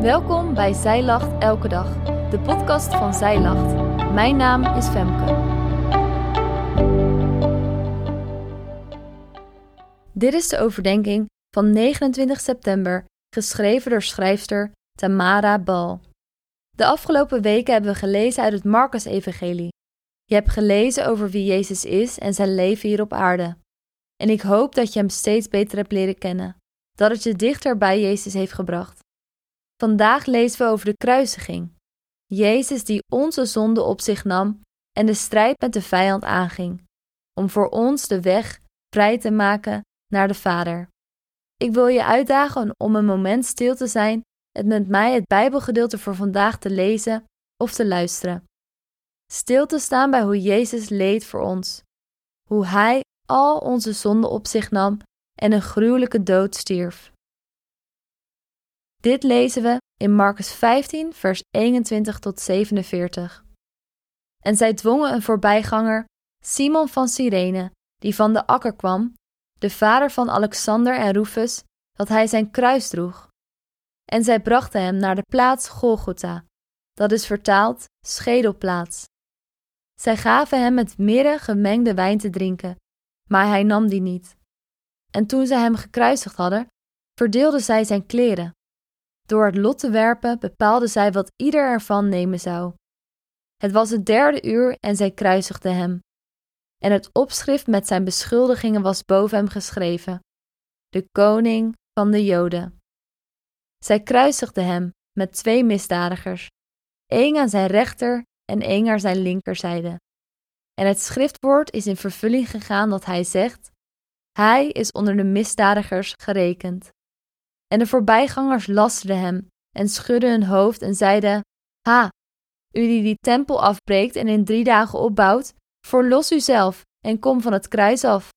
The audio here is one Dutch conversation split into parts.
Welkom bij Zij Lacht Elke Dag, de podcast van Zij Lacht. Mijn naam is Femke. Dit is de overdenking van 29 september, geschreven door schrijfster Tamara Bal. De afgelopen weken hebben we gelezen uit het Marcus-evangelie. Je hebt gelezen over wie Jezus is en zijn leven hier op aarde. En ik hoop dat je hem steeds beter hebt leren kennen, dat het je dichter bij Jezus heeft gebracht. Vandaag lezen we over de kruisiging. Jezus die onze zonde op zich nam en de strijd met de vijand aanging, om voor ons de weg vrij te maken naar de Vader. Ik wil je uitdagen om een moment stil te zijn en met mij het Bijbelgedeelte voor vandaag te lezen of te luisteren. Stil te staan bij hoe Jezus leed voor ons, hoe Hij al onze zonden op zich nam en een gruwelijke dood stierf. Dit lezen we in Marcus 15, vers 21 tot 47. En zij dwongen een voorbijganger, Simon van Cyrene, die van de akker kwam, de vader van Alexander en Rufus, dat hij zijn kruis droeg. En zij brachten hem naar de plaats Golgotha, dat is vertaald schedelplaats. Zij gaven hem met mirre gemengde wijn te drinken, maar hij nam die niet. En toen zij hem gekruisigd hadden, verdeelden zij zijn kleren. Door het lot te werpen bepaalden zij wat ieder ervan nemen zou. Het was het derde uur en zij kruisigden hem. En het opschrift met zijn beschuldigingen was boven hem geschreven: De koning van de Joden. Zij kruisigden hem met twee misdadigers, één aan zijn rechter en één aan zijn linkerzijde. En het schriftwoord is in vervulling gegaan dat hij zegt: Hij is onder de misdadigers gerekend. En de voorbijgangers lasterden hem en schudden hun hoofd en zeiden: Ha, u die die tempel afbreekt en in drie dagen opbouwt, verlos uzelf en kom van het kruis af.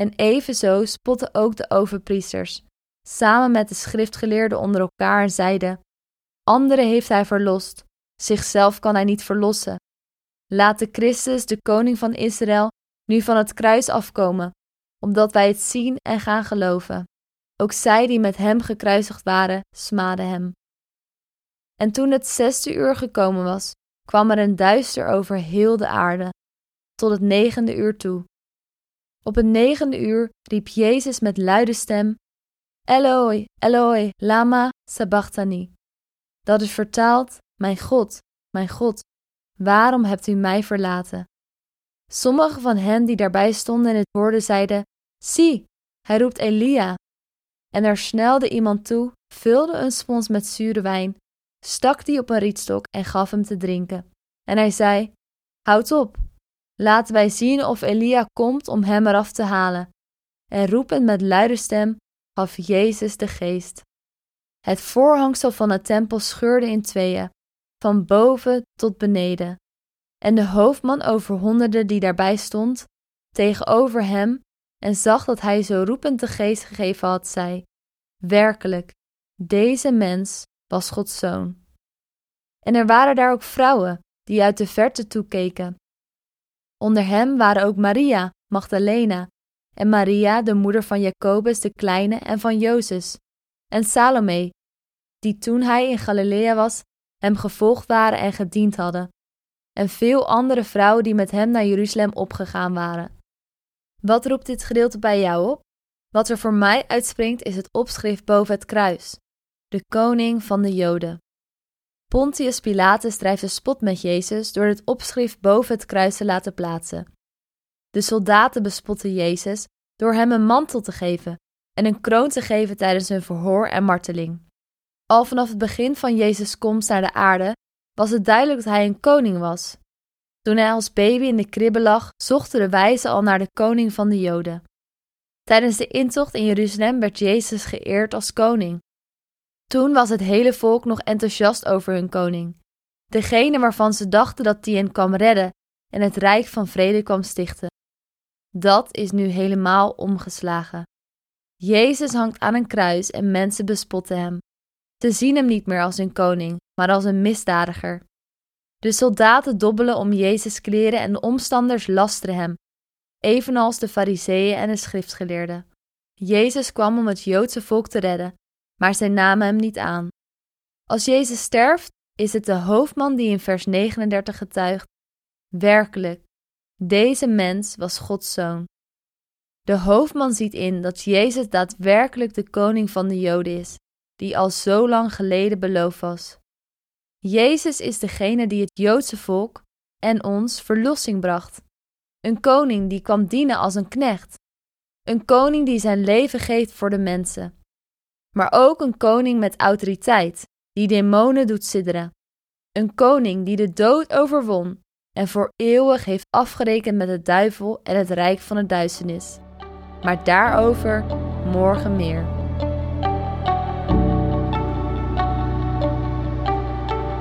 En evenzo spotten ook de overpriesters, samen met de schriftgeleerden onder elkaar en zeiden: Anderen heeft hij verlost, zichzelf kan hij niet verlossen. Laat de Christus, de koning van Israël, nu van het kruis afkomen, opdat wij het zien en gaan geloven. Ook zij die met hem gekruisigd waren, smaden hem. En toen het zesde uur gekomen was, kwam er een duister over heel de aarde, tot het negende uur toe. Op het negende uur riep Jezus met luide stem: Eloi, Eloi, lama sabachthani. Dat is vertaald: Mijn God, mijn God, waarom hebt u mij verlaten? Sommigen van hen die daarbij stonden en het hoorden zeiden: Zie, hij roept Elia. En er snelde iemand toe, vulde een spons met zure wijn, stak die op een rietstok en gaf hem te drinken. En hij zei: Houd op, laten wij zien of Elia komt om hem eraf te halen. En roepend met luide stem gaf Jezus de geest. Het voorhangsel van de tempel scheurde in tweeën, van boven tot beneden. En de hoofdman over honderden die daarbij stond, tegenover hem, en zag dat hij zo roepend de geest gegeven had, zei: Werkelijk, deze mens was Gods zoon. En er waren daar ook vrouwen die uit de verte toekeken. Onder hem waren ook Maria, Magdalena, en Maria, de moeder van Jacobus de Kleine en van Jozes, en Salome, die toen hij in Galilea was, hem gevolgd waren en gediend hadden, en veel andere vrouwen die met hem naar Jeruzalem opgegaan waren. Wat roept dit gedeelte bij jou op? Wat er voor mij uitspringt is het opschrift boven het kruis: de koning van de Joden. Pontius Pilatus drijft de spot met Jezus door het opschrift boven het kruis te laten plaatsen. De soldaten bespotten Jezus door hem een mantel te geven en een kroon te geven tijdens hun verhoor en marteling. Al vanaf het begin van Jezus' komst naar de aarde was het duidelijk dat hij een koning was. Toen hij als baby in de kribbe lag, zochten de wijzen al naar de koning van de Joden. Tijdens de intocht in Jeruzalem werd Jezus geëerd als koning. Toen was het hele volk nog enthousiast over hun koning. Degene waarvan ze dachten dat die hen kwam redden en het rijk van vrede kwam stichten. Dat is nu helemaal omgeslagen. Jezus hangt aan een kruis en mensen bespotten hem. Ze zien hem niet meer als een koning, maar als een misdadiger. De soldaten dobbelen om Jezus kleren en de omstanders lasteren hem, evenals de fariseeën en de schriftgeleerden. Jezus kwam om het Joodse volk te redden, maar zij namen hem niet aan. Als Jezus sterft, is het de hoofdman die in vers 39 getuigt: Werkelijk, deze mens was Gods zoon. De hoofdman ziet in dat Jezus daadwerkelijk de koning van de Joden is, die al zo lang geleden beloofd was. Jezus is degene die het Joodse volk en ons verlossing bracht. Een koning die kwam dienen als een knecht. Een koning die zijn leven geeft voor de mensen. Maar ook een koning met autoriteit, die demonen doet sidderen. Een koning die de dood overwon en voor eeuwig heeft afgerekend met de duivel en het rijk van de duisternis. Maar daarover morgen meer.